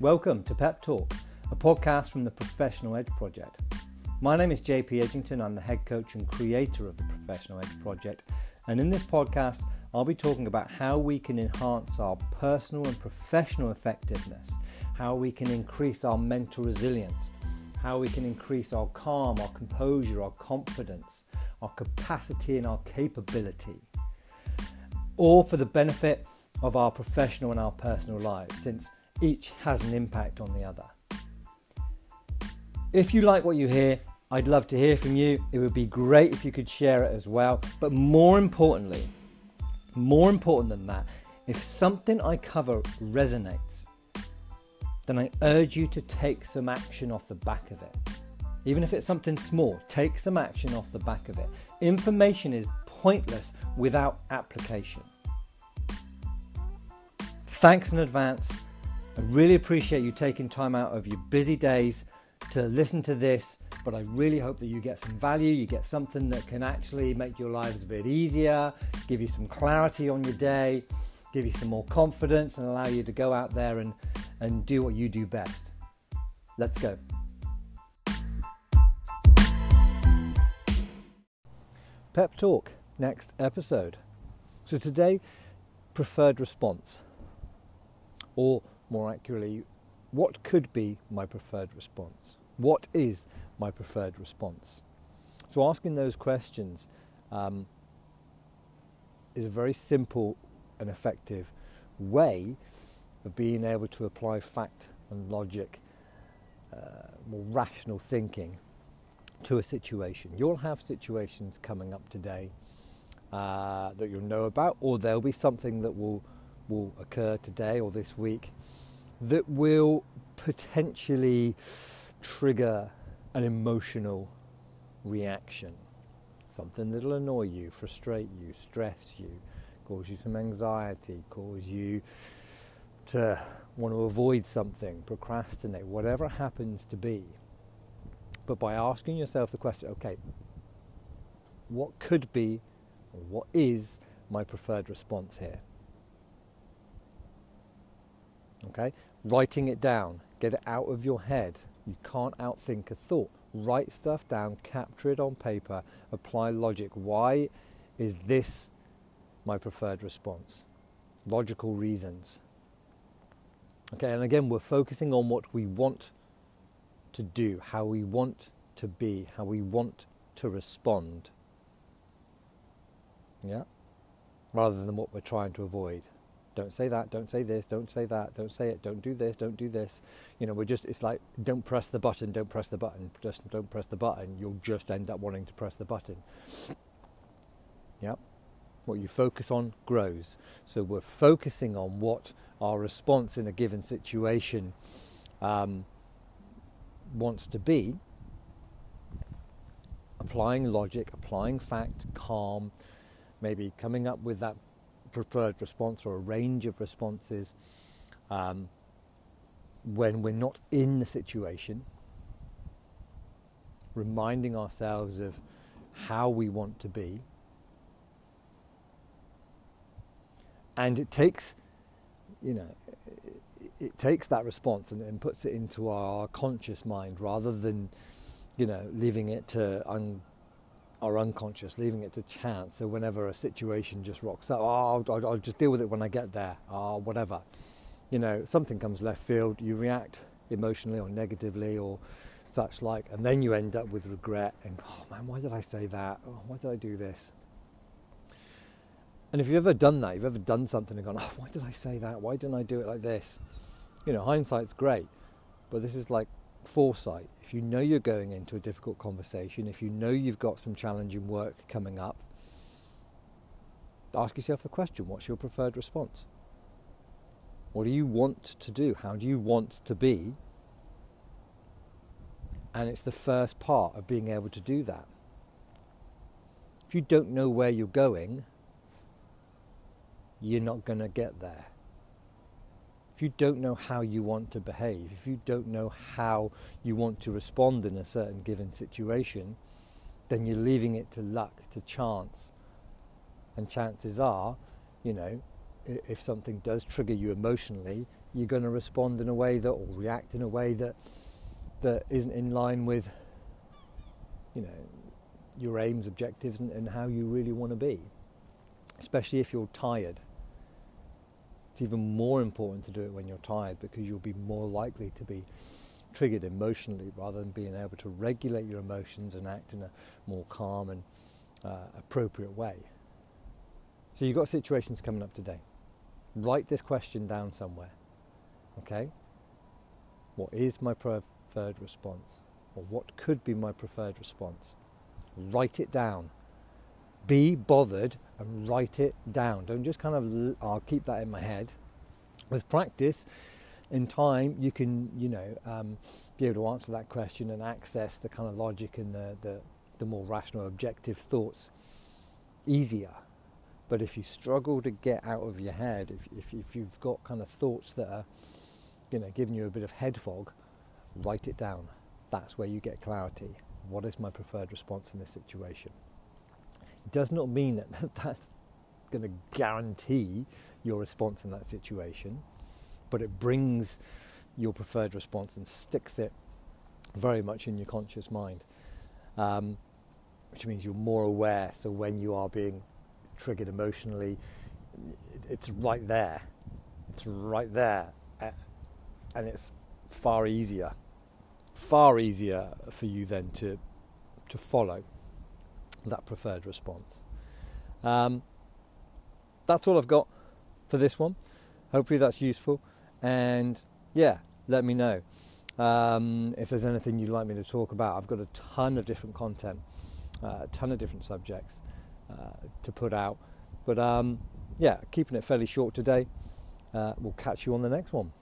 Welcome to Pep Talk, a podcast from the Professional Edge Project. My name is JP Edgington. I'm the head coach and creator of the Professional Edge Project. And in this podcast, I'll be talking about how we can enhance our personal and professional effectiveness, how we can increase our mental resilience, how we can increase our calm, our composure, our confidence, our capacity, and our capability. All for the benefit of our professional and our personal lives, since each has an impact on the other. If you like what you hear, I'd love to hear from you. It would be great if you could share it as well. But more importantly, more important than that, if something I cover resonates, then I urge you to take some action off the back of it. Even if it's something small, take some action off the back of it. Information is pointless without application. Thanks in advance. I really appreciate you taking time out of your busy days to listen to this, but I really hope that you get some value, you get something that can actually make your lives a bit easier, give you some clarity on your day, give you some more confidence, and allow you to go out there and, and do what you do best. Let's go. Pep Talk, next episode. So today, preferred response or more accurately, what could be my preferred response? What is my preferred response? So, asking those questions um, is a very simple and effective way of being able to apply fact and logic, uh, more rational thinking to a situation. You'll have situations coming up today uh, that you'll know about, or there'll be something that will will occur today or this week that will potentially trigger an emotional reaction. Something that'll annoy you, frustrate you, stress you, cause you some anxiety, cause you to want to avoid something, procrastinate, whatever happens to be. But by asking yourself the question, okay, what could be what is my preferred response here? Okay? Writing it down, get it out of your head. You can't outthink a thought. Write stuff down, capture it on paper, apply logic. Why is this my preferred response? Logical reasons. Okay, and again, we're focusing on what we want to do, how we want to be, how we want to respond. Yeah? Rather than what we're trying to avoid don't say that, don't say this, don't say that, don't say it, don't do this, don't do this. You know, we're just, it's like, don't press the button, don't press the button, just don't press the button. You'll just end up wanting to press the button. Yep. What you focus on grows. So we're focusing on what our response in a given situation um, wants to be, applying logic, applying fact, calm, maybe coming up with that preferred response or a range of responses um, when we're not in the situation, reminding ourselves of how we want to be. And it takes, you know, it takes that response and, and puts it into our conscious mind rather than, you know, leaving it to un- are unconscious, leaving it to chance. So whenever a situation just rocks up, oh, I'll, I'll just deal with it when I get there, or whatever. You know, something comes left field, you react emotionally or negatively or such like, and then you end up with regret and, oh man, why did I say that? Oh, why did I do this? And if you've ever done that, you've ever done something and gone, oh, why did I say that? Why didn't I do it like this? You know, hindsight's great, but this is like foresight, if you know you're going into a difficult conversation, if you know you've got some challenging work coming up, ask yourself the question what's your preferred response? What do you want to do? How do you want to be? And it's the first part of being able to do that. If you don't know where you're going, you're not going to get there if you don't know how you want to behave, if you don't know how you want to respond in a certain given situation, then you're leaving it to luck, to chance. And chances are, you know, if something does trigger you emotionally, you're going to respond in a way that, or react in a way that, that isn't in line with, you know, your aims, objectives, and, and how you really want to be. Especially if you're tired. It's even more important to do it when you're tired because you'll be more likely to be triggered emotionally rather than being able to regulate your emotions and act in a more calm and uh, appropriate way. So you've got situations coming up today. Write this question down somewhere. Okay? What is my preferred response? Or what could be my preferred response? Write it down. Be bothered and write it down. Don't just kind of, I'll keep that in my head. With practice, in time, you can, you know, um, be able to answer that question and access the kind of logic and the, the, the more rational, objective thoughts easier. But if you struggle to get out of your head, if, if, if you've got kind of thoughts that are, you know, giving you a bit of head fog, write it down. That's where you get clarity. What is my preferred response in this situation? Does not mean that that's going to guarantee your response in that situation, but it brings your preferred response and sticks it very much in your conscious mind, um, which means you're more aware. So when you are being triggered emotionally, it's right there. It's right there. And it's far easier, far easier for you then to, to follow that preferred response. Um, that's all I've got for this one. Hopefully that's useful. And yeah, let me know um, if there's anything you'd like me to talk about. I've got a ton of different content, uh, a ton of different subjects. Uh, to put out. But um, yeah, keeping it fairly short today. Uh, we'll catch you on the next one.